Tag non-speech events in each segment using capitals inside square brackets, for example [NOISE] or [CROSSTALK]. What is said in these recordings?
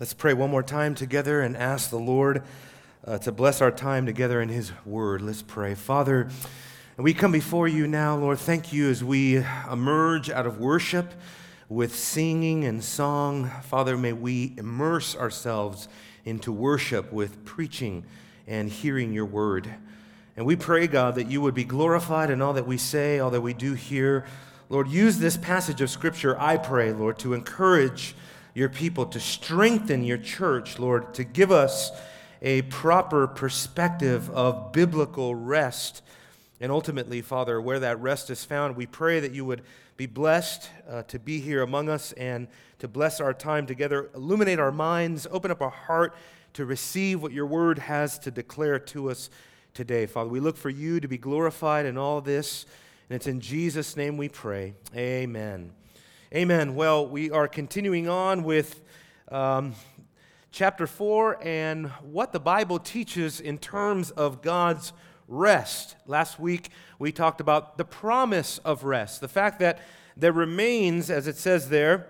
Let's pray one more time together and ask the Lord uh, to bless our time together in His Word. Let's pray. Father, we come before you now, Lord. Thank you as we emerge out of worship with singing and song. Father, may we immerse ourselves into worship with preaching and hearing your word. And we pray, God, that you would be glorified in all that we say, all that we do here. Lord, use this passage of Scripture, I pray, Lord, to encourage your people, to strengthen your church, Lord, to give us a proper perspective of biblical rest. And ultimately, Father, where that rest is found, we pray that you would be blessed uh, to be here among us and to bless our time together, illuminate our minds, open up our heart to receive what your word has to declare to us today. Father, we look for you to be glorified in all this, and it's in Jesus' name we pray. Amen. Amen. Well, we are continuing on with um, chapter 4 and what the Bible teaches in terms of God's rest. Last week, we talked about the promise of rest, the fact that there remains, as it says there,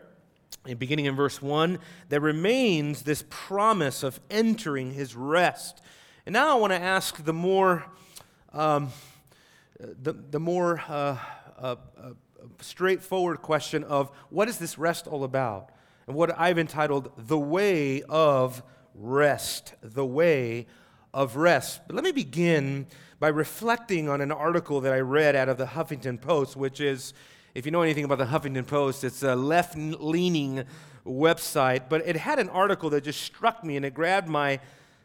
beginning in verse 1, there remains this promise of entering his rest. And now I want to ask the more, um, the, the more uh, uh, uh, straightforward question of what is this rest all about? And what I've entitled The Way of Rest. The Way of Rest. But let me begin by reflecting on an article that I read out of the Huffington Post, which is, if you know anything about the Huffington Post, it's a left leaning website. But it had an article that just struck me and it grabbed my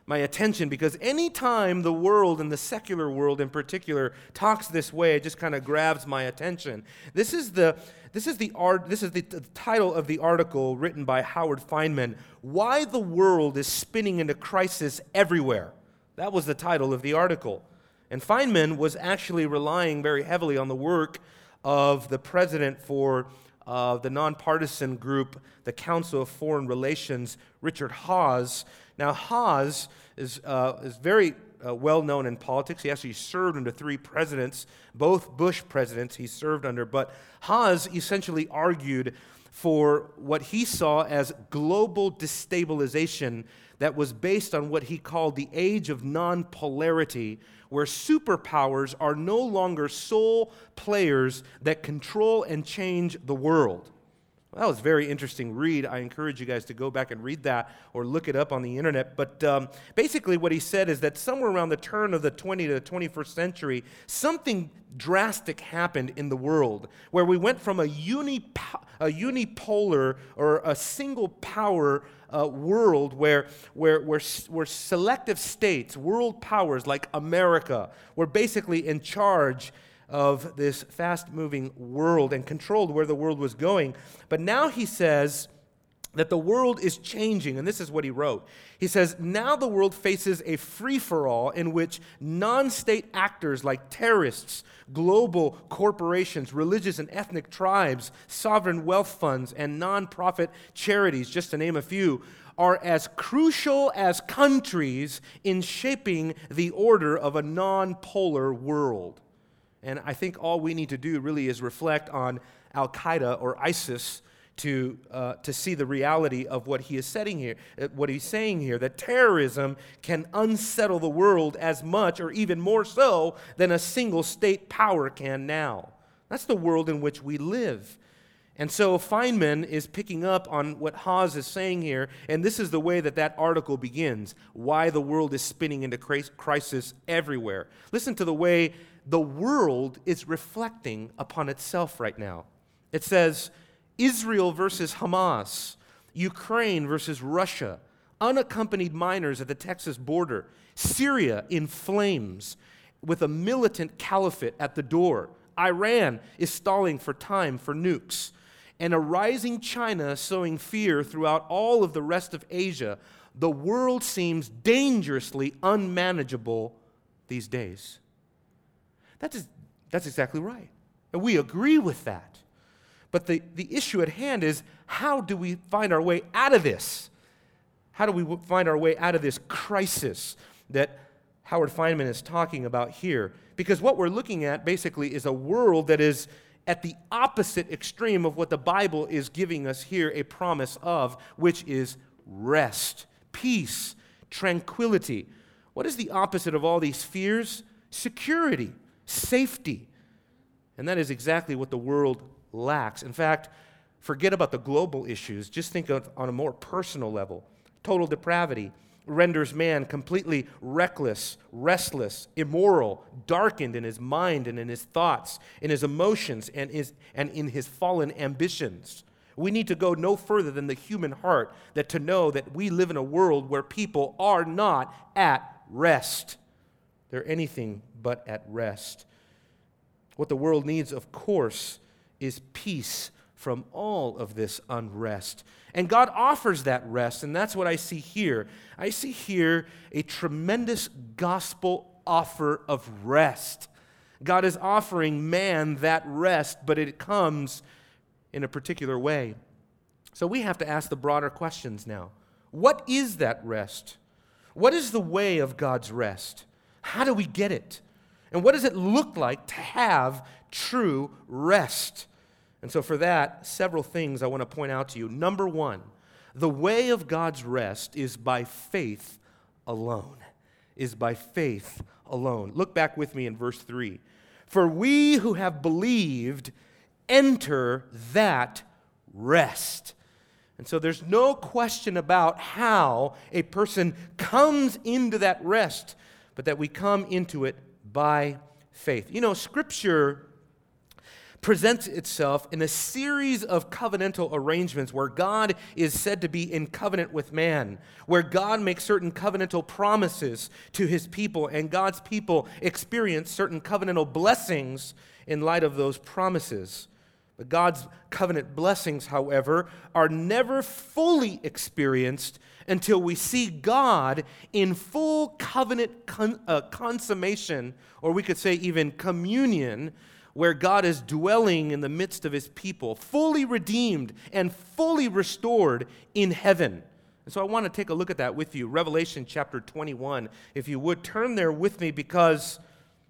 my attention because anytime the world and the secular world in particular talks this way, it just kind of grabs my attention. This is the this is the art this is the, the title of the article written by Howard Fineman, Why the World is Spinning into Crisis Everywhere. That was the title of the article. And Fineman was actually relying very heavily on the work of the president for uh, the nonpartisan group, the Council of Foreign Relations, Richard Haass, now, Haass is, uh, is very uh, well known in politics. He actually served under three presidents, both Bush presidents he served under. But Haass essentially argued for what he saw as global destabilization that was based on what he called the age of non-polarity, where superpowers are no longer sole players that control and change the world. Well, that was a very interesting read. I encourage you guys to go back and read that or look it up on the internet. But um, basically, what he said is that somewhere around the turn of the 20th to the 21st century, something drastic happened in the world where we went from a, uni, a unipolar or a single power uh, world where, where, where, where selective states, world powers like America, were basically in charge of this fast moving world and controlled where the world was going. But now he says that the world is changing, and this is what he wrote. He says, Now the world faces a free for all in which non state actors like terrorists, global corporations, religious and ethnic tribes, sovereign wealth funds, and non profit charities, just to name a few, are as crucial as countries in shaping the order of a non polar world. And I think all we need to do really is reflect on Al Qaeda or ISIS to, uh, to see the reality of what he is setting here, uh, what he's saying here, that terrorism can unsettle the world as much or even more so than a single state power can now. That's the world in which we live. And so Fineman is picking up on what Haass is saying here, and this is the way that that article begins why the world is spinning into crisis everywhere. Listen to the way the world is reflecting upon itself right now. It says Israel versus Hamas, Ukraine versus Russia, unaccompanied minors at the Texas border, Syria in flames with a militant caliphate at the door. Iran is stalling for time for nukes. And a rising China sowing fear throughout all of the rest of Asia. The world seems dangerously unmanageable these days. That is, that's exactly right. And we agree with that. But the, the issue at hand is how do we find our way out of this? How do we find our way out of this crisis that Howard Fineman is talking about here? Because what we're looking at basically is a world that is at the opposite extreme of what the Bible is giving us here a promise of, which is rest, peace, tranquility. What is the opposite of all these fears? Security, safety. And that is exactly what the world lacks. In fact, forget about the global issues. Just think of on a more personal level. Total depravity renders man completely reckless, restless, immoral, darkened in his mind and in his thoughts, in his emotions, and, his, and in his fallen ambitions. We need to go no further than the human heart that to know that we live in a world where people are not at rest. They're anything but at rest. What the world needs, of course, is peace from all of this unrest. And God offers that rest, and that's what I see here. I see here a tremendous gospel offer of rest. God is offering man that rest, but it comes in a particular way. So we have to ask the broader questions now. What is that rest? What is the way of God's rest? How do we get it? And what does it look like to have true rest? And so, for that, several things I want to point out to you. Number one, the way of God's rest is by faith alone. Is by faith alone. Look back with me in verse 3. For we who have believed enter that rest. And so there's no question about how a person comes into that rest, but that we come into it by faith. You know, Scripture presents itself in a series of covenantal arrangements where God is said to be in covenant with man, where God makes certain covenantal promises to his people, and God's people experience certain covenantal blessings in light of those promises. But God's covenant blessings, however, are never fully experienced until we see God in full covenant con- uh, consummation, or we could say even communion, where God is dwelling in the midst of his people, fully redeemed and fully restored in heaven. And so I want to take a look at that with you. Revelation chapter 21. If you would turn there with me, because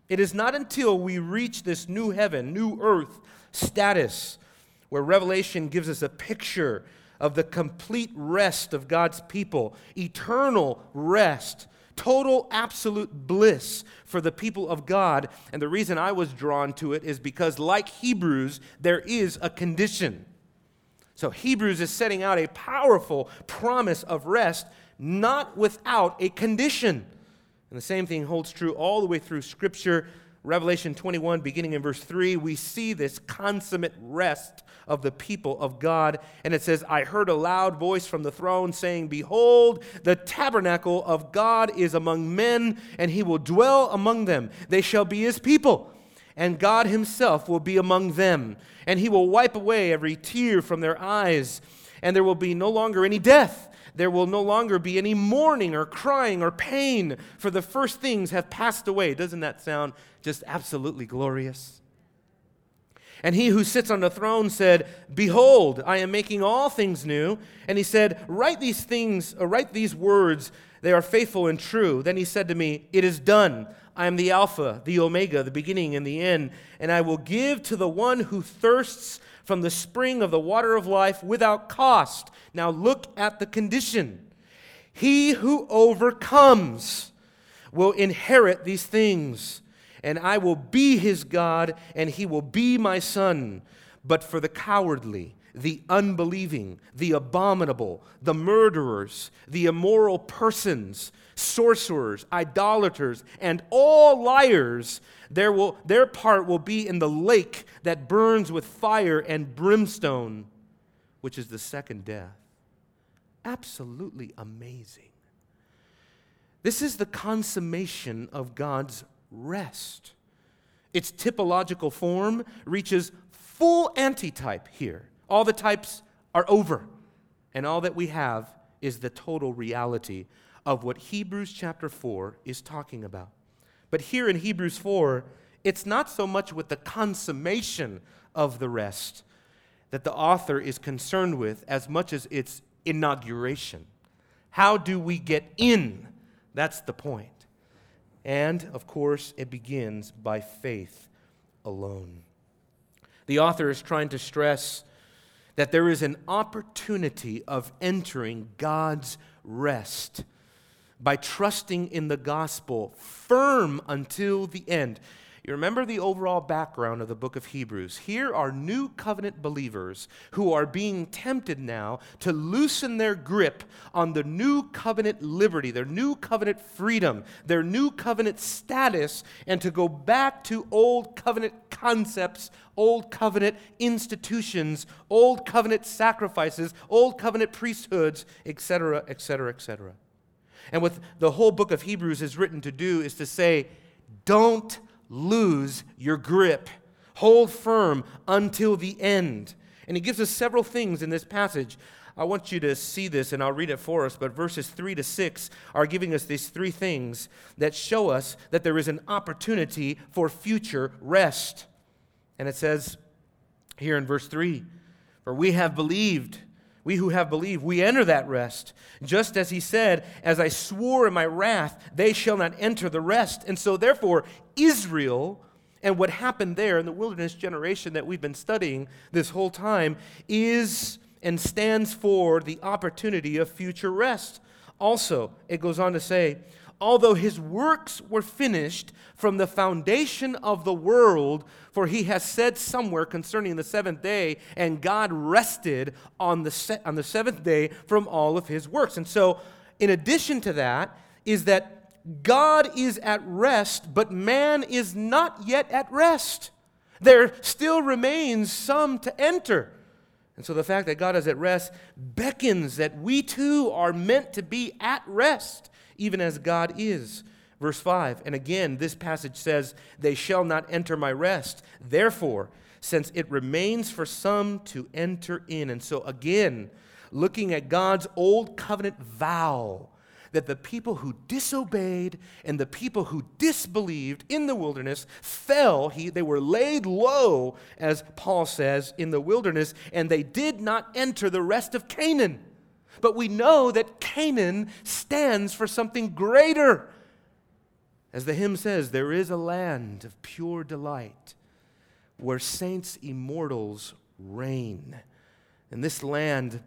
it is not until we reach this new heaven, new earth, status, where Revelation gives us a picture of the complete rest of God's people, eternal rest, total absolute bliss for the people of God. And the reason I was drawn to it is because, like Hebrews, there is a condition. So, Hebrews is setting out a powerful promise of rest, not without a condition. And the same thing holds true all the way through Scripture. Revelation 21, beginning in verse 3, we see this consummate rest of the people of God. And it says, I heard a loud voice from the throne saying, Behold, the tabernacle of God is among men, and he will dwell among them. They shall be his people, and God himself will be among them. And he will wipe away every tear from their eyes, and there will be no longer any death there will no longer be any mourning or crying or pain, for the first things have passed away. Doesn't that sound just absolutely glorious? And he who sits on the throne said, Behold, I am making all things new. And he said, Write these things, or write these words, they are faithful and true. Then he said to me, It is done. I am the Alpha, the Omega, the beginning and the end. And I will give to the one who thirsts from the spring of the water of life without cost. Now look at the condition. He who overcomes will inherit these things, and I will be his God, and he will be my son. But for the cowardly, the unbelieving, the abominable, the murderers, the immoral persons, sorcerers, idolaters, and all liars, there will, their part will be in the lake that burns with fire and brimstone, which is the second death. Absolutely amazing. This is the consummation of God's rest. Its typological form reaches full antitype here. All the types are over, and all that we have is the total reality of what Hebrews chapter 4 is talking about. But here in Hebrews 4, it's not so much with the consummation of the rest that the author is concerned with as much as its inauguration. How do we get in? That's the point. And, of course, it begins by faith alone. The author is trying to stress that there is an opportunity of entering God's rest by trusting in the gospel firm until the end. You remember the overall background of the book of Hebrews. Here are new covenant believers who are being tempted now to loosen their grip on the new covenant liberty, their new covenant freedom, their new covenant status, and to go back to old covenant concepts, old covenant institutions, old covenant sacrifices, old covenant priesthoods, etc., etc., etc. And what the whole book of Hebrews is written to do is to say, don't lose your grip. Hold firm until the end. And he gives us several things in this passage. I want you to see this, and I'll read it for us. But verses 3 to 6 are giving us these three things that show us that there is an opportunity for future rest. And it says here in verse 3 For we have believed we who have believed, we enter that rest. Just as he said, As I swore in my wrath, they shall not enter the rest. And so, therefore, Israel and what happened there in the wilderness generation that we've been studying this whole time is and stands for the opportunity of future rest. Also, it goes on to say, although his works were finished from the foundation of the world, for he has said somewhere concerning the seventh day, and God rested on the, se- on the seventh day from all of his works. And so, in addition to that, is that God is at rest, but man is not yet at rest. There still remains some to enter. And so the fact that God is at rest beckons that we too are meant to be at rest even as God is. Verse 5, and again, this passage says, They shall not enter my rest. Therefore, since it remains for some to enter in. And so, again, looking at God's old covenant vow that the people who disobeyed and the people who disbelieved in the wilderness fell. He, they were laid low, as Paul says, in the wilderness, and they did not enter the rest of Canaan. But we know that Canaan stands for something greater. As the hymn says, there is a land of pure delight where saints immortals reign. And this land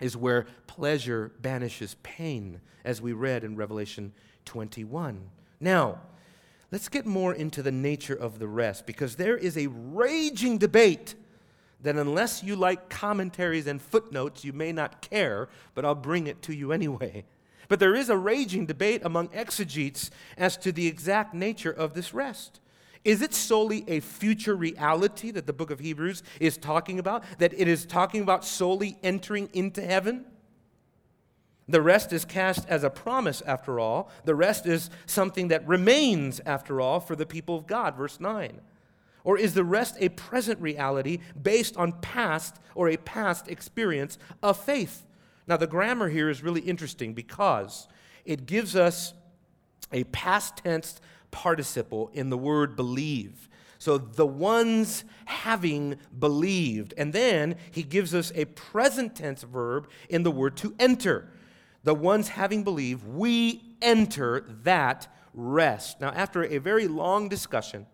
is where pleasure banishes pain, as we read in Revelation 21. Now, let's get more into the nature of the rest because there is a raging debate that unless you like commentaries and footnotes, you may not care, but I'll bring it to you anyway. But there is a raging debate among exegetes as to the exact nature of this rest. Is it solely a future reality that the book of Hebrews is talking about? That it is talking about solely entering into heaven? The rest is cast as a promise, after all. The rest is something that remains, after all, for the people of God. Verse 9. Or is the rest a present reality based on past or a past experience of faith? Now, the grammar here is really interesting because it gives us a past tense participle in the word believe. So, the ones having believed. And then he gives us a present tense verb in the word to enter. The ones having believed, we enter that rest. Now, after a very long discussion,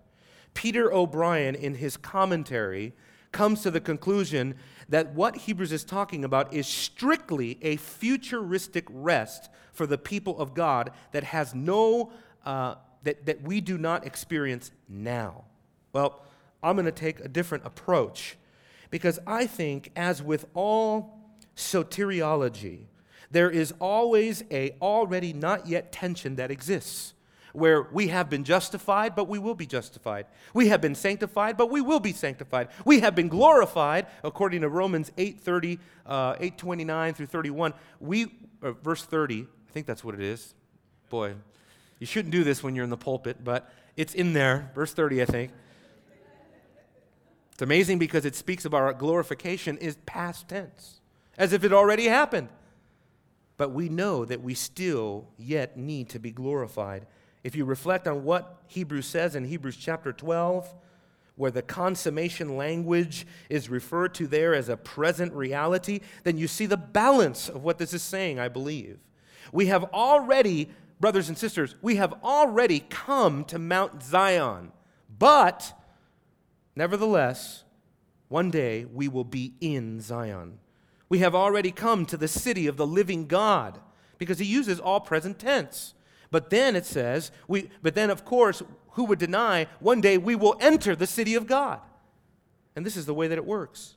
Peter O'Brien, in his commentary, comes to the conclusion that what Hebrews is talking about is strictly a futuristic rest for the people of God that has no, uh, that, that we do not experience now. Well, I'm going to take a different approach because I think, as with all soteriology, there is always a already not yet tension that exists where we have been justified, but we will be justified. We have been sanctified, but we will be sanctified. We have been glorified, according to Romans 8 30, uh, 8 29 through 31. We, uh, verse 30, I think that's what it is. Boy, you shouldn't do this when you're in the pulpit, but it's in there. Verse 30, I think. It's amazing because it speaks about our glorification is past tense, as if it already happened. But we know that we still yet need to be glorified if you reflect on what Hebrews says in Hebrews chapter 12, where the consummation language is referred to there as a present reality, then you see the balance of what this is saying, I believe. We have already, brothers and sisters, we have already come to Mount Zion, but nevertheless, one day we will be in Zion. We have already come to the city of the living God because he uses all present tense. But then it says, we, but then of course, who would deny one day we will enter the city of God? And this is the way that it works.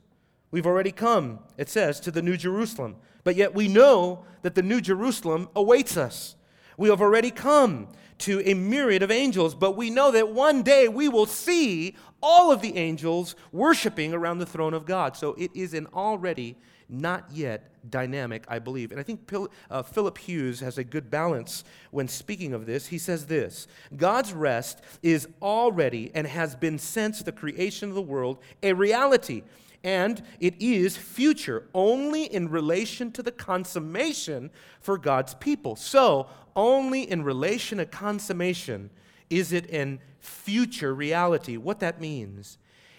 We've already come, it says, to the New Jerusalem, but yet we know that the New Jerusalem awaits us. We have already come to a myriad of angels, but we know that one day we will see all of the angels worshiping around the throne of God. So it is an already not yet dynamic, I believe. And I think uh, Philip Hughes has a good balance when speaking of this. He says this God's rest is already and has been since the creation of the world a reality. And it is future only in relation to the consummation for God's people. So, only in relation to consummation is it an future reality. What that means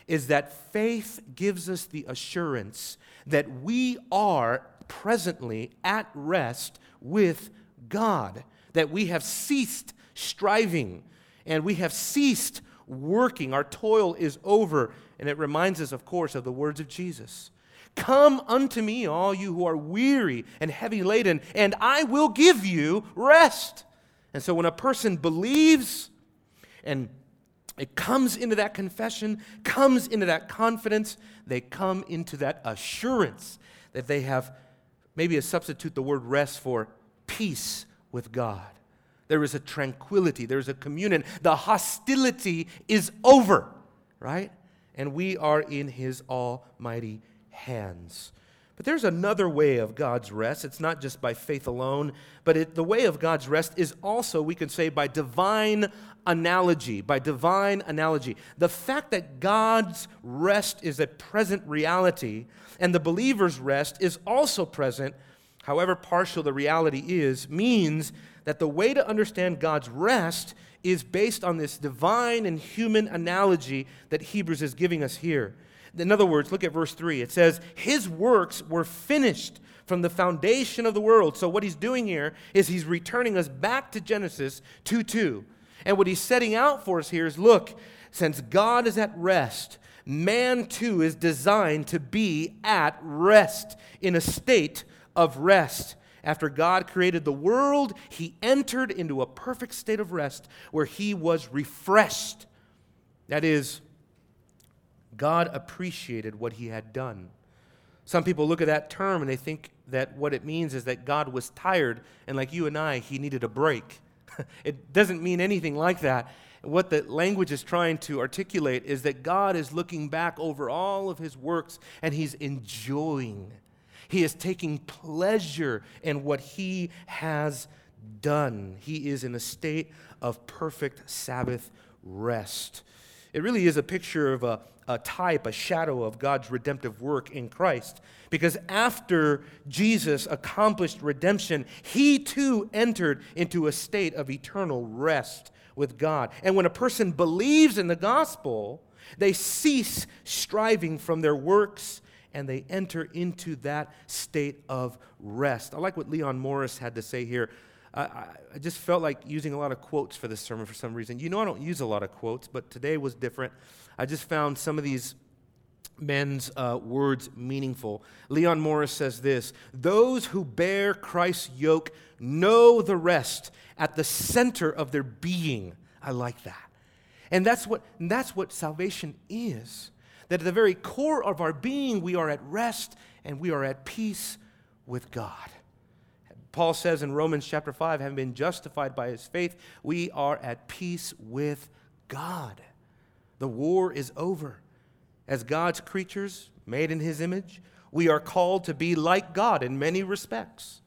is that faith gives us the assurance that we are presently at rest with God, that we have ceased striving and we have ceased working. Our toil is over. And it reminds us, of course, of the words of Jesus Come unto me, all you who are weary and heavy laden, and I will give you rest. And so when a person believes and it comes into that confession, comes into that confidence, they come into that assurance that they have maybe a substitute the word rest for peace with God. There is a tranquility, there's a communion. The hostility is over, right? And we are in His almighty hands. But there's another way of God's rest. It's not just by faith alone, but it, the way of God's rest is also, we can say, by divine analogy. By divine analogy. The fact that God's rest is a present reality and the believer's rest is also present, however partial the reality is, means that the way to understand God's rest is based on this divine and human analogy that Hebrews is giving us here. In other words, look at verse 3. It says, His works were finished from the foundation of the world. So, what he's doing here is he's returning us back to Genesis 2 2. And what he's setting out for us here is look, since God is at rest, man too is designed to be at rest, in a state of rest. After God created the world, he entered into a perfect state of rest where he was refreshed. That is, God appreciated what he had done. Some people look at that term and they think that what it means is that God was tired and, like you and I, he needed a break. [LAUGHS] it doesn't mean anything like that. What the language is trying to articulate is that God is looking back over all of his works and he's enjoying. He is taking pleasure in what he has done. He is in a state of perfect Sabbath rest. It really is a picture of a, a type, a shadow of God's redemptive work in Christ. Because after Jesus accomplished redemption, he too entered into a state of eternal rest with God. And when a person believes in the gospel, they cease striving from their works and they enter into that state of rest. I like what Leon Morris had to say here. I, I, just felt like using a lot of quotes for this sermon for some reason. You know, I don't use a lot of quotes, but today was different. I just found some of these men's uh, words meaningful. Leon Morris says this Those who bear Christ's yoke know the rest at the center of their being. I like that. And that's what, and that's what salvation is. That at the very core of our being, we are at rest and we are at peace with God. Paul says in Romans chapter 5, having been justified by his faith, we are at peace with God. The war is over. As God's creatures, made in his image, we are called to be like God in many respects.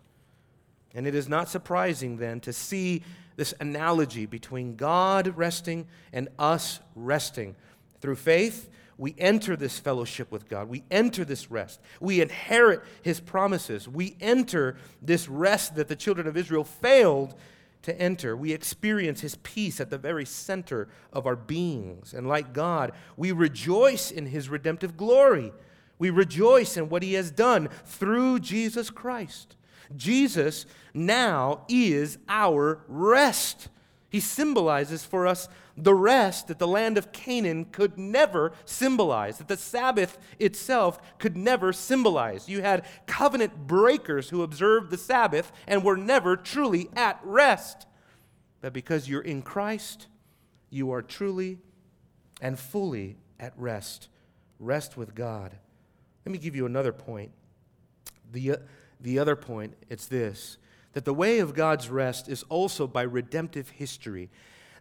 And it is not surprising then to see this analogy between God resting and us resting. Through faith, we enter this fellowship with God. We enter this rest. We inherit his promises. We enter this rest that the children of Israel failed to enter. We experience his peace at the very center of our beings. And like God, we rejoice in his redemptive glory. We rejoice in what he has done through Jesus Christ. Jesus now is our rest. He symbolizes for us the rest that the land of Canaan could never symbolize, that the Sabbath itself could never symbolize. You had covenant breakers who observed the Sabbath and were never truly at rest. But because you're in Christ, you are truly and fully at rest. Rest with God. Let me give you another point. The, uh, the other point, it's this that the way of God's rest is also by redemptive history.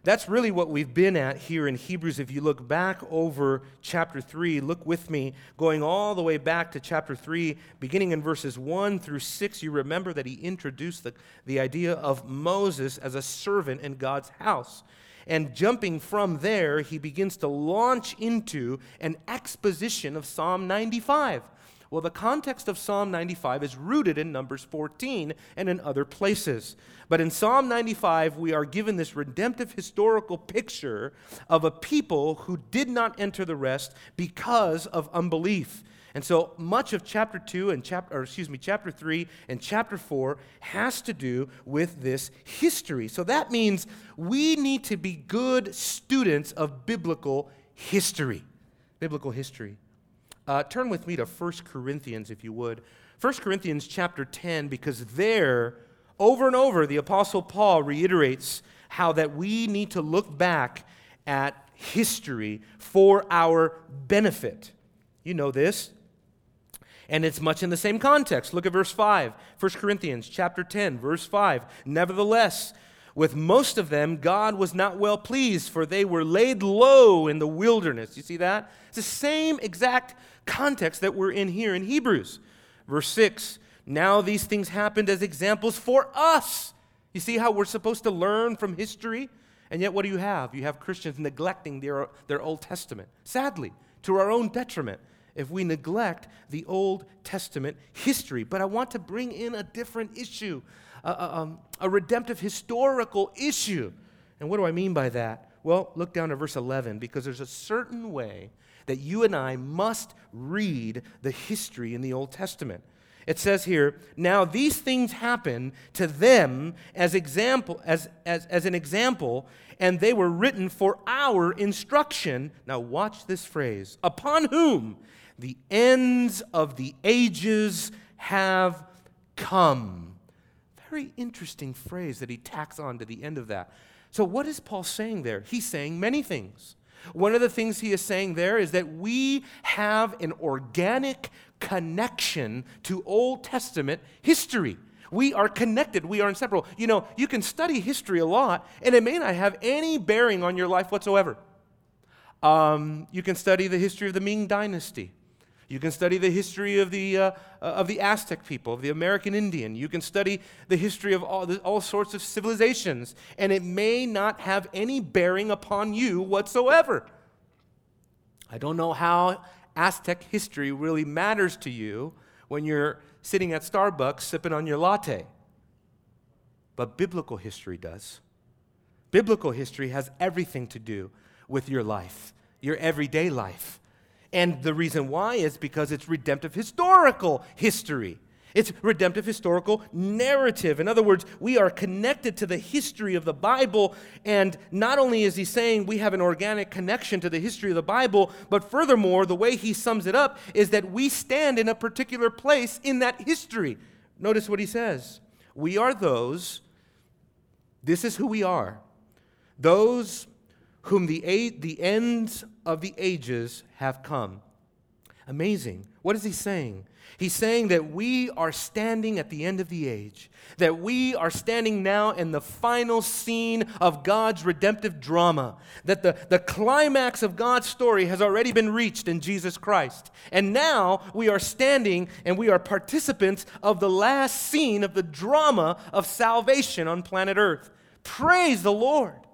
That's really what we've been at here in Hebrews. If you look back over chapter 3, look with me, going all the way back to chapter 3, beginning in verses 1 through 6, you remember that he introduced the, the idea of Moses as a servant in God's house. And jumping from there, he begins to launch into an exposition of Psalm 95. Well, the context of Psalm 95 is rooted in Numbers 14 and in other places. But in Psalm 95, we are given this redemptive historical picture of a people who did not enter the rest because of unbelief. And so much of chapter 2 and chapter or excuse me chapter 3 and chapter 4 has to do with this history. So that means we need to be good students of biblical history. Biblical history. Uh, turn with me to 1 Corinthians, if you would. 1 Corinthians chapter 10, because there, over and over, the Apostle Paul reiterates how that we need to look back at history for our benefit. You know this. And it's much in the same context. Look at verse 5. 1 Corinthians chapter 10, verse 5. Nevertheless, with most of them, God was not well pleased, for they were laid low in the wilderness. You see that? It's the same exact context that we're in here in Hebrews. Verse 6 Now these things happened as examples for us. You see how we're supposed to learn from history? And yet, what do you have? You have Christians neglecting their, their Old Testament. Sadly, to our own detriment, if we neglect the Old Testament history. But I want to bring in a different issue, a, a, um, a redemptive historical issue. And what do I mean by that? Well, look down to verse 11 because there's a certain way that you and I must read the history in the Old Testament. It says here, now these things happen to them as example as, as, as an example, and they were written for our instruction. Now watch this phrase, upon whom the ends of the ages have come. Very interesting phrase that he tacks on to the end of that. So, what is Paul saying there? He's saying many things. One of the things he is saying there is that we have an organic connection to Old Testament history. We are connected. We are inseparable. You know, you can study history a lot, and it may not have any bearing on your life whatsoever. Um, you can study the history of the Ming Dynasty. You can study the history of the, uh, of the Aztec people, of the American Indian. You can study the history of all, all sorts of civilizations, and it may not have any bearing upon you whatsoever. I don't know how Aztec history really matters to you when you're sitting at Starbucks sipping on your latte. But biblical history does. Biblical history has everything to do with your life, your everyday life. And the reason why is because it's redemptive historical history. It's redemptive historical narrative. In other words, we are connected to the history of the Bible. And not only is he saying we have an organic connection to the history of the Bible, but furthermore, the way he sums it up is that we stand in a particular place in that history. Notice what he says We are those, this is who we are, those whom the, the ends of the ages have come. Amazing. What is he saying? He's saying that we are standing at the end of the age, that we are standing now in the final scene of God's redemptive drama, that the, the climax of God's story has already been reached in Jesus Christ. And now we are standing and we are participants of the last scene of the drama of salvation on planet Earth. Praise the Lord.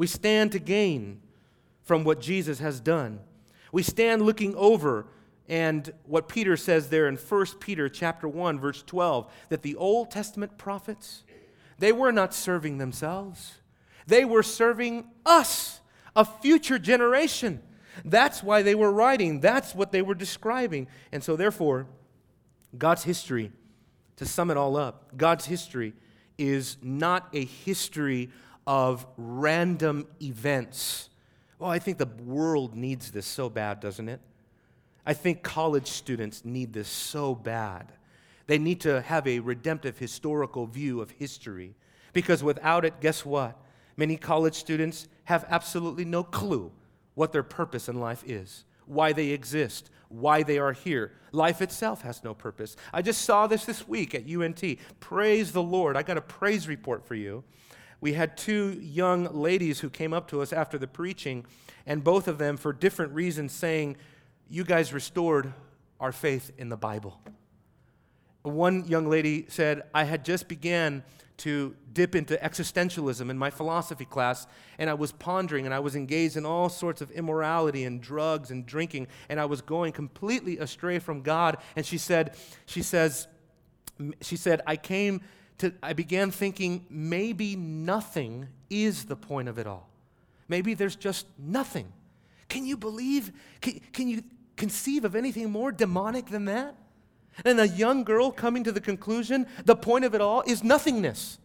We stand to gain from what Jesus has done. We stand looking over and what Peter says there in 1 Peter chapter 1 verse 12 that the Old Testament prophets they were not serving themselves. They were serving us, a future generation. That's why they were writing. That's what they were describing. And so therefore God's history to sum it all up, God's history is not a history of random events. Well, I think the world needs this so bad, doesn't it? I think college students need this so bad. They need to have a redemptive historical view of history because without it, guess what? Many college students have absolutely no clue what their purpose in life is, why they exist, why they are here. Life itself has no purpose. I just saw this this week at UNT. Praise the Lord. I got a praise report for you. We had two young ladies who came up to us after the preaching, and both of them, for different reasons, saying, You guys restored our faith in the Bible. One young lady said, I had just began to dip into existentialism in my philosophy class, and I was pondering and I was engaged in all sorts of immorality and drugs and drinking, and I was going completely astray from God. And she said, she says, she said, I came to, I began thinking maybe nothing is the point of it all. Maybe there's just nothing. Can you believe? Can, can you conceive of anything more demonic than that? And a young girl coming to the conclusion the point of it all is nothingness.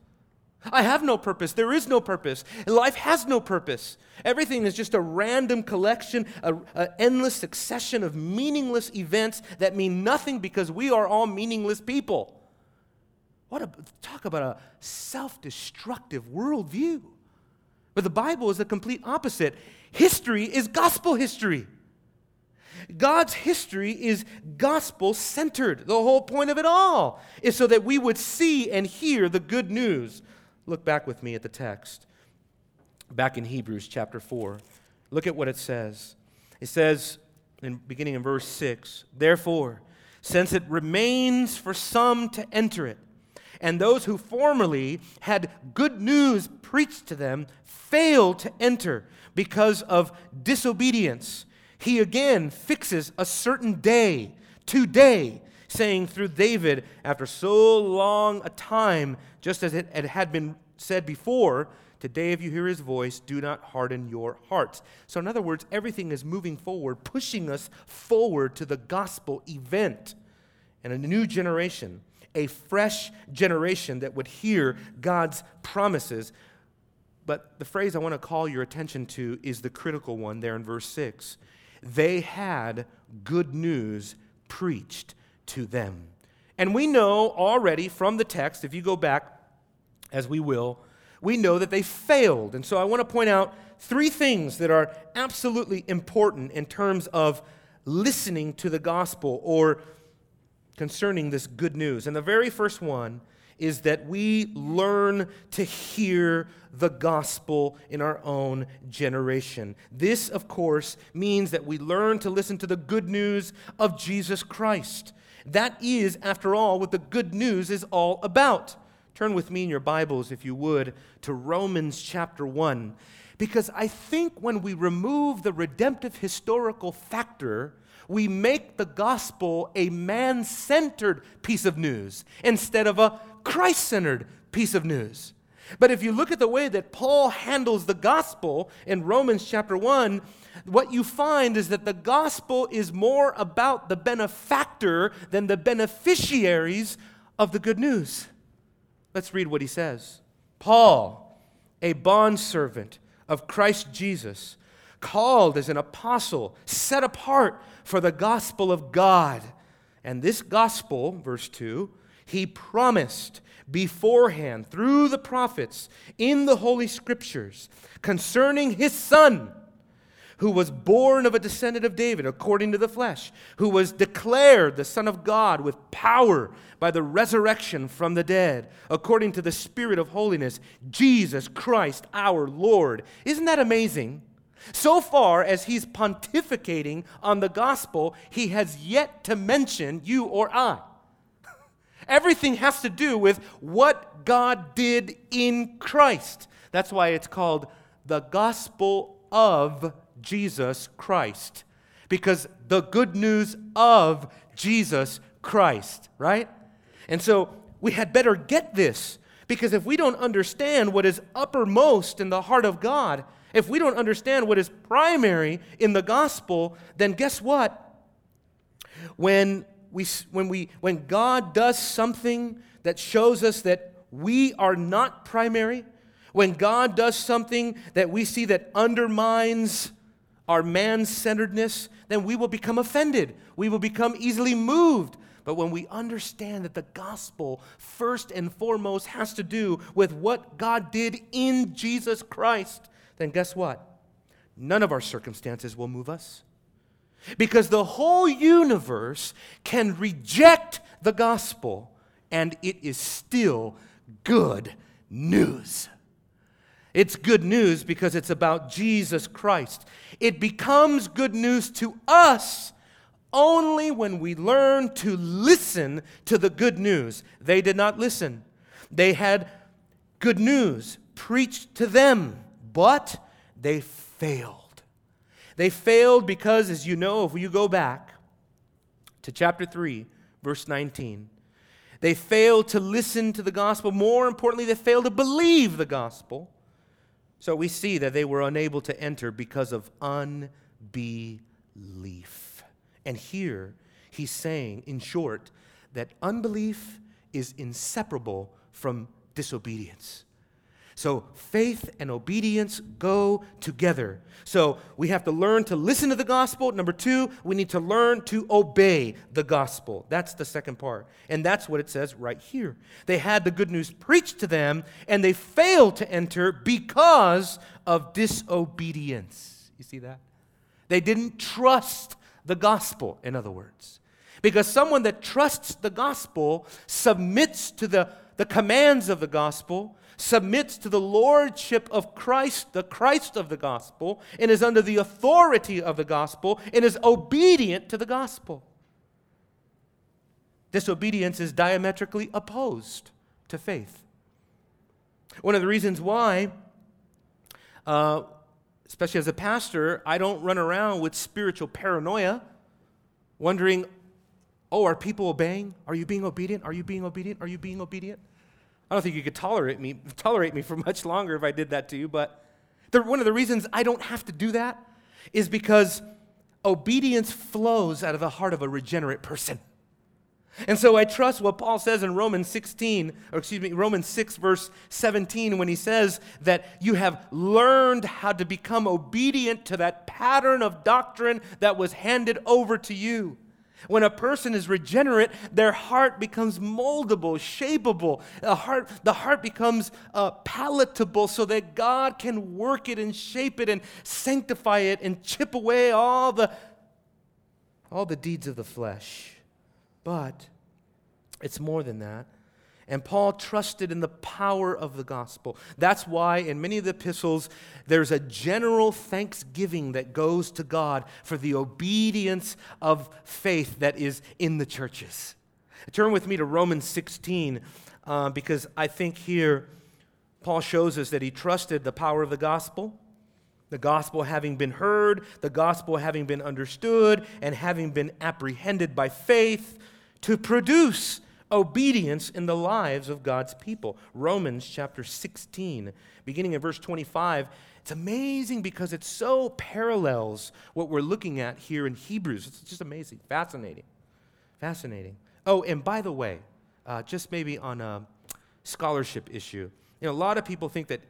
I have no purpose. There is no purpose. Life has no purpose. Everything is just a random collection, an endless succession of meaningless events that mean nothing because we are all meaningless people. What a talk about a self-destructive worldview. But the Bible is the complete opposite. History is gospel history. God's history is gospel centered. The whole point of it all is so that we would see and hear the good news. Look back with me at the text, back in Hebrews chapter 4. Look at what it says. It says, in, beginning in verse 6, Therefore, since it remains for some to enter it, and those who formerly had good news preached to them failed to enter because of disobedience he again fixes a certain day, today, saying through David, after so long a time, just as it had been said before, Today, if you hear his voice, do not harden your hearts. So, in other words, everything is moving forward, pushing us forward to the gospel event and a new generation, a fresh generation that would hear God's promises. But the phrase I want to call your attention to is the critical one there in verse 6 they had good news preached to them. And we know already from the text, if you go back, as we will, we know that they failed. And so I want to point out three things that are absolutely important in terms of listening to the gospel or concerning this good news. And the very first one is that we learn to hear the gospel in our own generation. This, of course, means that we learn to listen to the good news of Jesus Christ. That is, after all, what the good news is all about. Turn with me in your Bibles, if you would, to Romans chapter 1. Because I think when we remove the redemptive historical factor, we make the gospel a man centered piece of news instead of a Christ centered piece of news. But if you look at the way that Paul handles the gospel in Romans chapter 1, what you find is that the gospel is more about the benefactor than the beneficiaries of the good news. Let's read what he says. Paul, a bondservant of Christ Jesus, called as an apostle, set apart for the gospel of God. And this gospel, verse 2, he promised beforehand through the prophets in the Holy Scriptures concerning his Son, who was born of a descendant of David according to the flesh, who was declared the Son of God with power by the resurrection from the dead, according to the Spirit of holiness, Jesus Christ our Lord. Isn't that amazing? So far as he's pontificating on the gospel, he has yet to mention you or I. [LAUGHS] Everything has to do with what God did in Christ. That's why it's called the gospel of Jesus Christ. Because the good news of Jesus Christ, right? And so we had better get this. Because if we don't understand what is uppermost in the heart of God, if we don't understand what is primary in the gospel, then guess what? When we, when, we, when God does something that shows us that we are not primary, When God does something that we see that undermines our man centeredness, then we will become offended. We will become easily moved. But when we understand that the gospel, first and foremost, has to do with what God did in Jesus Christ, then guess what? None of our circumstances will move us. Because the whole universe can reject the gospel, and it is still good news. It's good news because it's about Jesus Christ. It becomes good news to us only when we learn to listen to the good news. They did not listen. They had good news preached to them, but they failed. They failed because, as you know, if you go back to chapter 3, verse 19, they failed to listen to the gospel. More importantly, they failed to believe the gospel. So we see that they were unable to enter because of unbelief. And here he's saying, in short, that unbelief is inseparable from disobedience. So faith and obedience go together. So we have to learn to listen to the gospel. Number two, we need to learn to obey the gospel. That's the second part. And that's what it says right here. They had the good news preached to them, and they failed to enter because of disobedience. You see that? They didn't trust the gospel, in other words. Because someone that trusts the gospel submits to the, the commands of the gospel, submits to the lordship of Christ, the Christ of the gospel, and is under the authority of the gospel, and is obedient to the gospel. Disobedience is diametrically opposed to faith. One of the reasons why uh, especially as a pastor, I don't run around with spiritual paranoia, wondering, oh, are people obeying? Are you being obedient? Are you being obedient? Are you being obedient? I don't think you could tolerate me, tolerate me for much longer if I did that to you, but the, one of the reasons I don't have to do that is because obedience flows out of the heart of a regenerate person. And so I trust what Paul says in Romans 16, or excuse me, Romans 6, verse 17, when he says that you have learned how to become obedient to that pattern of doctrine that was handed over to you. When a person is regenerate, their heart becomes moldable, shapeable. The heart, the heart becomes uh, palatable so that God can work it and shape it and sanctify it and chip away all the, all the deeds of the flesh. But it's more than that. And Paul trusted in the power of the gospel. That's why in many of the epistles, there's a general thanksgiving that goes to God for the obedience of faith that is in the churches. Turn with me to Romans 16, uh, because I think here Paul shows us that he trusted the power of the gospel. The gospel having been heard, the gospel having been understood, and having been apprehended by faith to produce obedience in the lives of God's people. Romans chapter 16, beginning in verse 25. It's amazing because it so parallels what we're looking at here in Hebrews. It's just amazing, fascinating. Fascinating. Oh, and by the way, uh, just maybe on a scholarship issue, you know, a lot of people think that,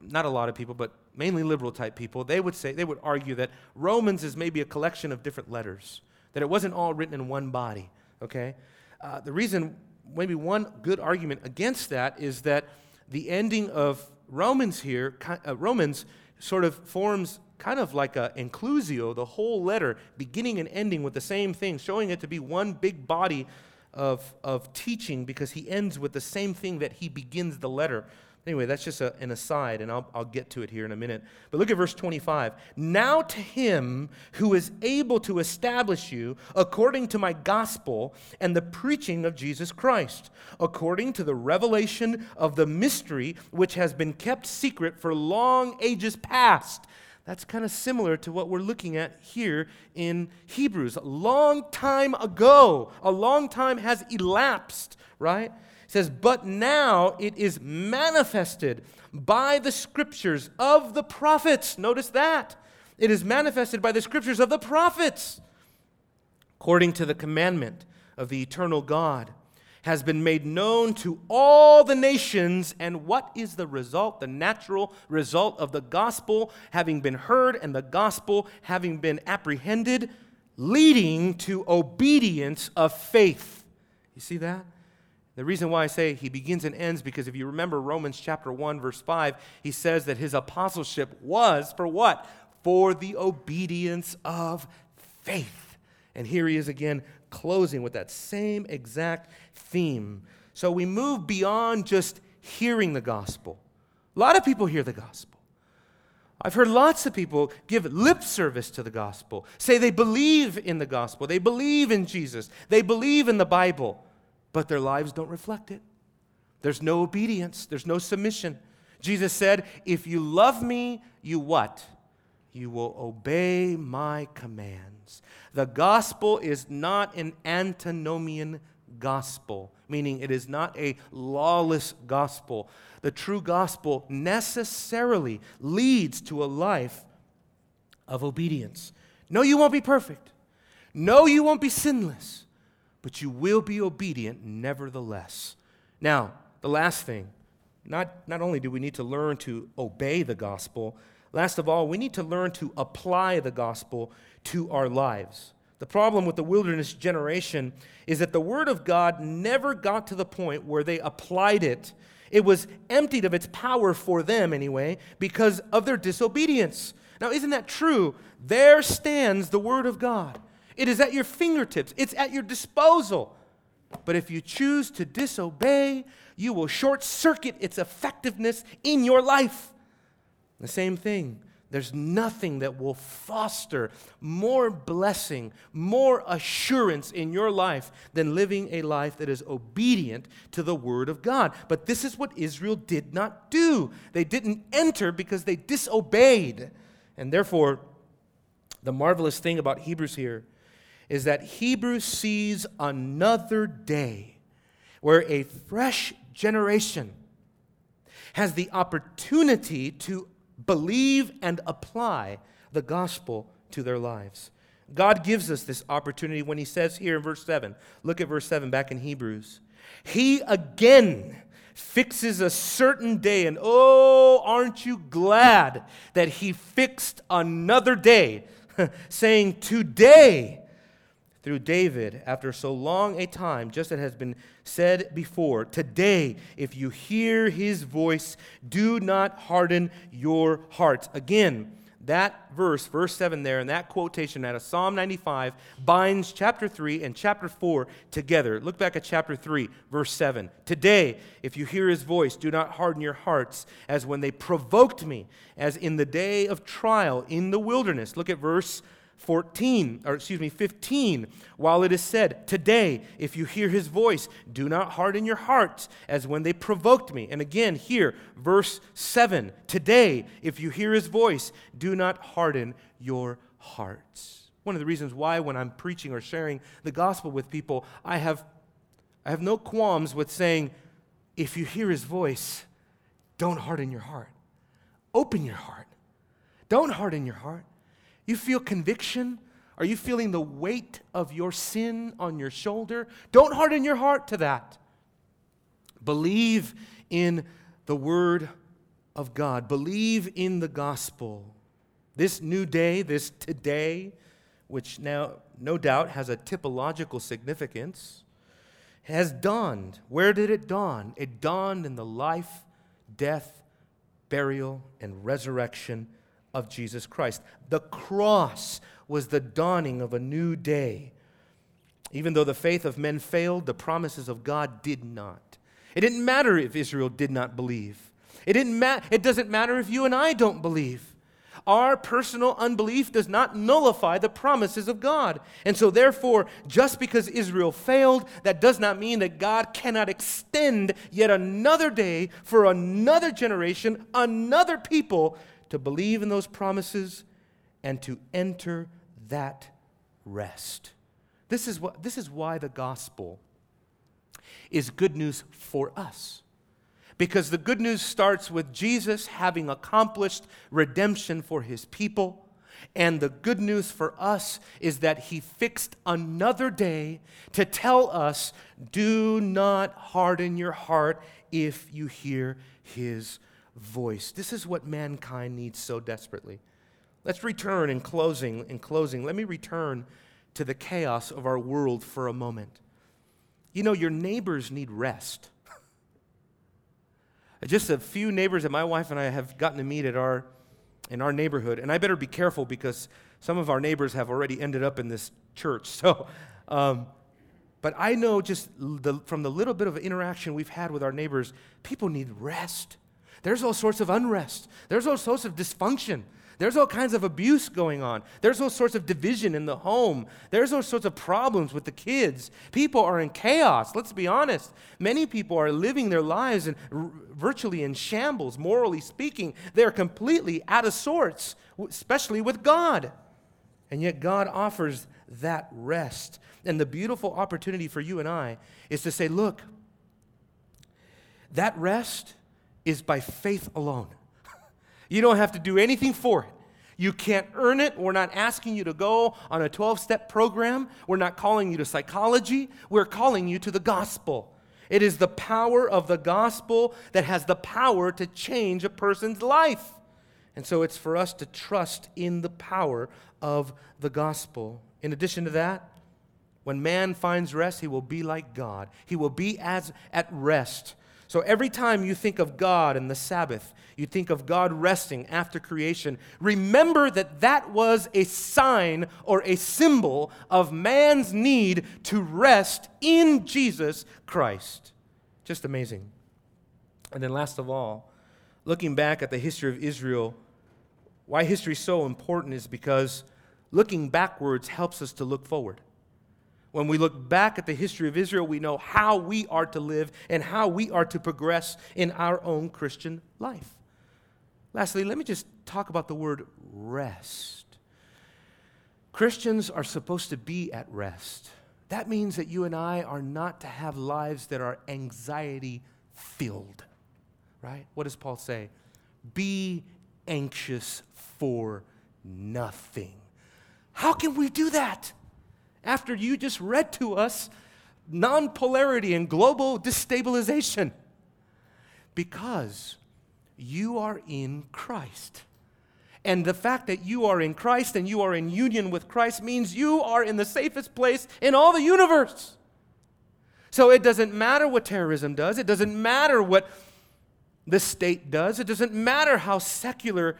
not a lot of people, but mainly liberal type people, they would say, they would argue that Romans is maybe a collection of different letters, that it wasn't all written in one body okay? Uh, the reason, maybe one good argument against that is that the ending of Romans here, uh, Romans sort of forms kind of like an inclusio, the whole letter, beginning and ending with the same thing, showing it to be one big body of, of teaching because he ends with the same thing that he begins the letter. Anyway, that's just a, an aside, and I'll, I'll get to it here in a minute. But look at verse 25. Now to him who is able to establish you according to my gospel and the preaching of Jesus Christ, according to the revelation of the mystery which has been kept secret for long ages past. That's kind of similar to what we're looking at here in Hebrews. A long time ago, a long time has elapsed, right? Says, But now it is manifested by the scriptures of the prophets. Notice that. It is manifested by the scriptures of the prophets, according to the commandment of the eternal God, has been made known to all the nations. And what is the result? The natural result of the gospel having been heard and the gospel having been apprehended, leading to obedience of faith. You see that? The reason why I say he begins and ends because if you remember Romans chapter 1 verse 5, he says that his apostleship was for what? For the obedience of faith. And here he is again closing with that same exact theme. So we move beyond just hearing the gospel. A lot of people hear the gospel. I've heard lots of people give lip service to the gospel, say they believe in the gospel, they believe in Jesus, they believe in the Bible, but their lives don't reflect it. There's no obedience, there's no submission. Jesus said, If you love me, you what? You will obey my commands. The gospel is not an antinomian gospel, meaning it is not a lawless gospel. The true gospel necessarily leads to a life of obedience. No, you won't be perfect. No, you won't be sinless, but you will be obedient nevertheless. Now, the last thing, not, not only do we need to learn to obey the gospel, last of all, we need to learn to apply the gospel to our lives. The problem with the wilderness generation is that the Word of God never got to the point where they applied it. It was emptied of its power for them, anyway, because of their disobedience. Now, isn't that true? There stands the Word of God. It is at your fingertips, it's at your disposal. But if you choose to disobey, you will short circuit its effectiveness in your life. The same thing there's nothing that will foster more blessing, more assurance in your life than living a life that is obedient to the Word of God. But this is what Israel did not do. They didn't enter because they disobeyed. And therefore, the marvelous thing about Hebrews here is that Hebrews sees another day where a fresh generation has the opportunity to believe and apply the gospel to their lives. God gives us this opportunity when He says here in verse 7, look at verse 7 back in Hebrews. He again fixes a certain day, and oh, aren't you glad that He fixed another day, [LAUGHS] saying, Today, through David after so long a time, just as has been said before. Today, if you hear his voice, do not harden your hearts. Again, that verse, verse 7 there, and that quotation out of Psalm 95 binds chapter 3 and chapter 4 together. Look back at chapter 3, verse 7. Today, if you hear his voice, do not harden your hearts as when they provoked me, as in the day of trial in the wilderness. Look at verse 14, or excuse me, 15, while it is said, Today, if you hear his voice, do not harden your hearts as when they provoked me. And again, here, verse 7, Today, if you hear his voice, do not harden your hearts. One of the reasons why, when I'm preaching or sharing the gospel with people, I have, I have no qualms with saying, If you hear his voice, don't harden your heart. Open your heart. Don't harden your heart. You feel conviction? Are you feeling the weight of your sin on your shoulder? Don't harden your heart to that. Believe in the Word of God, believe in the gospel. This new day, this today, which now no doubt has a typological significance, has dawned. Where did it dawn? It dawned in the life, death, burial, and resurrection of Jesus Christ. The cross was the dawning of a new day. Even though the faith of men failed, the promises of God did not. It didn't matter if Israel did not believe. It, didn't ma- it doesn't matter if you and I don't believe. Our personal unbelief does not nullify the promises of God. And so, therefore, just because Israel failed, that does not mean that God cannot extend yet another day for another generation, another people to believe in those promises and to enter that rest. This is, what, this is why the gospel is good news for us. Because the good news starts with Jesus having accomplished redemption for his people. And the good news for us is that he fixed another day to tell us do not harden your heart if you hear his voice. This is what mankind needs so desperately. Let's return in closing. In closing, let me return to the chaos of our world for a moment. You know, your neighbors need rest. [LAUGHS] Just a few neighbors that my wife and I have gotten to meet at our in our neighborhood, and I better be careful because some of our neighbors have already ended up in this church. [LAUGHS] So, um, but I know just the, from the little bit of interaction we've had with our neighbors, people need rest. There's all sorts of unrest. There's all sorts of dysfunction. There's all kinds of abuse going on. There's all sorts of division in the home. There's all sorts of problems with the kids. People are in chaos. Let's be honest. Many people are living their lives in, r- virtually in shambles, morally speaking. They're completely out of sorts, especially with God. And yet, God offers that rest. And the beautiful opportunity for you and I is to say, look, that rest is by faith alone. [LAUGHS] You don't have to do anything for it. You can't earn it. We're not asking you to go on a 12 step program. We're not calling you to psychology. We're calling you to the gospel. It is the power of the gospel that has the power to change a person's life. And so it's for us to trust in the power of the gospel. In addition to that, when man finds rest, he will be like God. He will be as at rest. So every time you think of God and the Sabbath, you think of God resting after creation, remember that that was a sign or a symbol of man's need to rest in Jesus Christ. Just amazing. And then, last of all, looking back at the history of Israel, why history is so important is because looking backwards helps us to look forward. When we look back at the history of Israel, we know how we are to live and how we are to progress in our own Christian life. Lastly, let me just talk about the word rest. Christians are supposed to be at rest. That means that you and I are not to have lives that are anxiety filled, right? What does Paul say? Be anxious for nothing. How can we do that? After you just read to us non-polarity and global destabilization? Because you are in Christ. And the fact that you are in Christ and you are in union with Christ means you are in the safest place in all the universe. So it doesn't matter what terrorism does, it doesn't matter what the state does, it doesn't matter how secular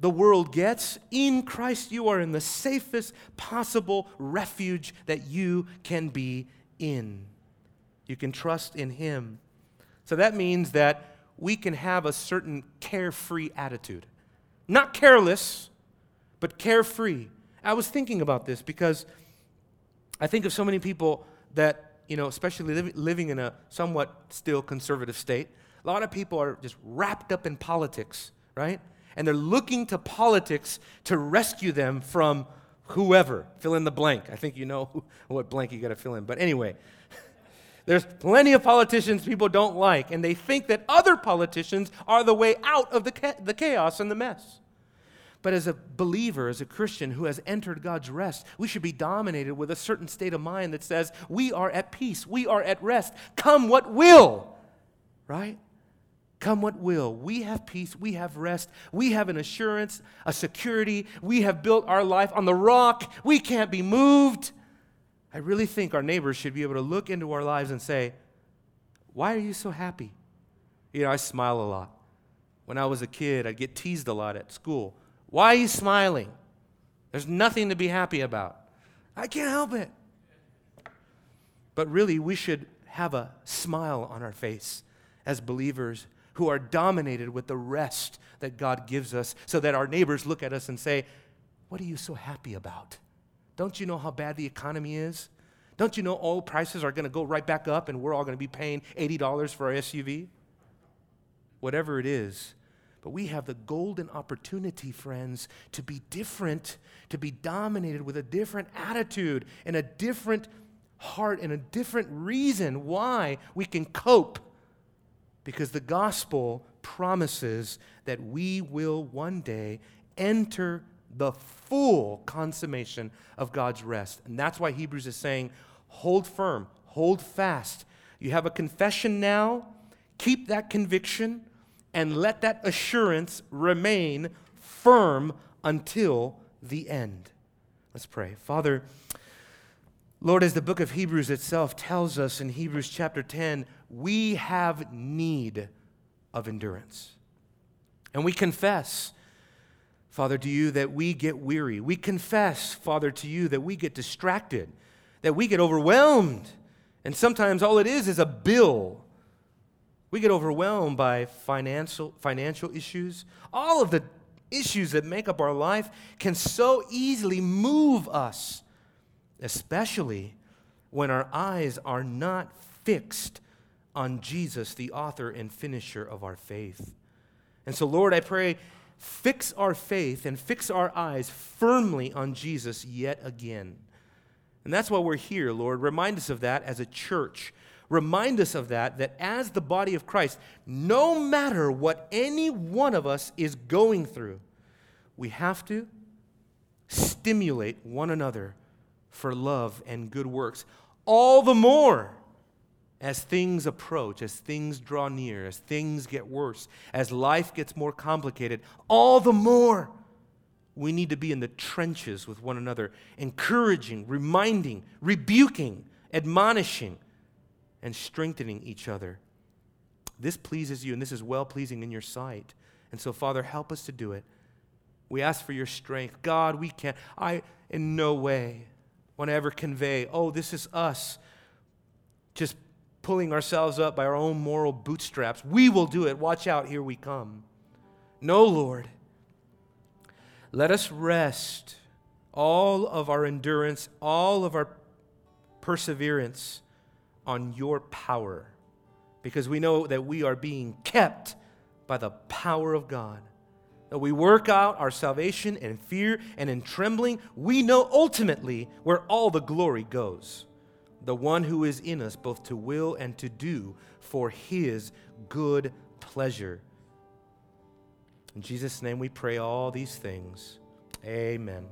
the world gets, in Christ you are in the safest possible refuge that you can be in. You can trust in Him. So that means that we can have a certain carefree attitude. Not careless, but carefree. I was thinking about this because I think of so many people that, you know, especially li- living in a somewhat still conservative state, a lot of people are just wrapped up in politics, right? And they're looking to politics to rescue them from whoever. Fill in the blank. I think you know [LAUGHS] what blank you got to fill in. But anyway, [LAUGHS] there's plenty of politicians people don't like, and they think that other politicians are the way out of the, the chaos and the mess. But as a believer, as a Christian who has entered God's rest, we should be dominated with a certain state of mind that says, We are at peace, we are at rest, come what will, right? Come what will, we have peace, we have rest, we have an assurance, a security, we have built our life on the rock, we can't be moved. I really think our neighbors should be able to look into our lives and say, Why are you so happy? You know, I smile a lot. When I was a kid, I'd get teased a lot at school. Why are you smiling? There's nothing to be happy about. I can't help it. But really, we should have a smile on our face as believers who are dominated with the rest that God gives us so that our neighbors look at us and say, What are you so happy about? Don't you know how bad the economy is? Don't you know oil prices are going to go right back up and we're all going to be paying $80 for our SUV? Whatever it is. But we have the golden opportunity, friends, to be different, to be dominated with a different attitude and a different heart and a different reason why we can cope because the gospel promises that we will one day enter the full consummation of God's rest. And that's why Hebrews is saying, hold firm, hold fast. You have a confession now, keep that conviction, and let that assurance remain firm until the end. Let's pray. Father, Lord, as the book of Hebrews itself tells us in Hebrews chapter 10, we have need of endurance. And we confess Father, to you that we get weary. We confess, Father, to you that we get distracted, that we get overwhelmed. And sometimes all it is is a bill. We get overwhelmed by financial, financial issues. All of the issues that make up our life can so easily move us, especially when our eyes are not fixed on Jesus, the author and finisher of our faith. And so, Lord, I pray fix our faith and fix our eyes firmly on Jesus yet again. And that's why we're here, Lord. Remind us of that as a church. Remind us of that, that as the body of Christ, no matter what any one of us is going through, we have to stimulate one another for love and good works. All the more as things approach, as things draw near, as things get worse, as life gets more complicated, all the more we need to be in the trenches with one another, encouraging, reminding, rebuking, admonishing, and strengthening each other. This pleases you, and this is well pleasing in your sight. And so, Father, help us to do it. We ask for your strength. God, we can't, I in no way want to ever convey, oh, this is us just pulling ourselves up by our own moral bootstraps. We will do it. Watch out, here we come. No, Lord. Let us rest all of our endurance, all of our perseverance on your power, because we know that we are being kept by the power of God. That we work out our salvation in fear and in trembling, we know ultimately where all the glory goes the one who is in us both to will and to do for his good pleasure. In Jesus' name we pray all these things. Amen.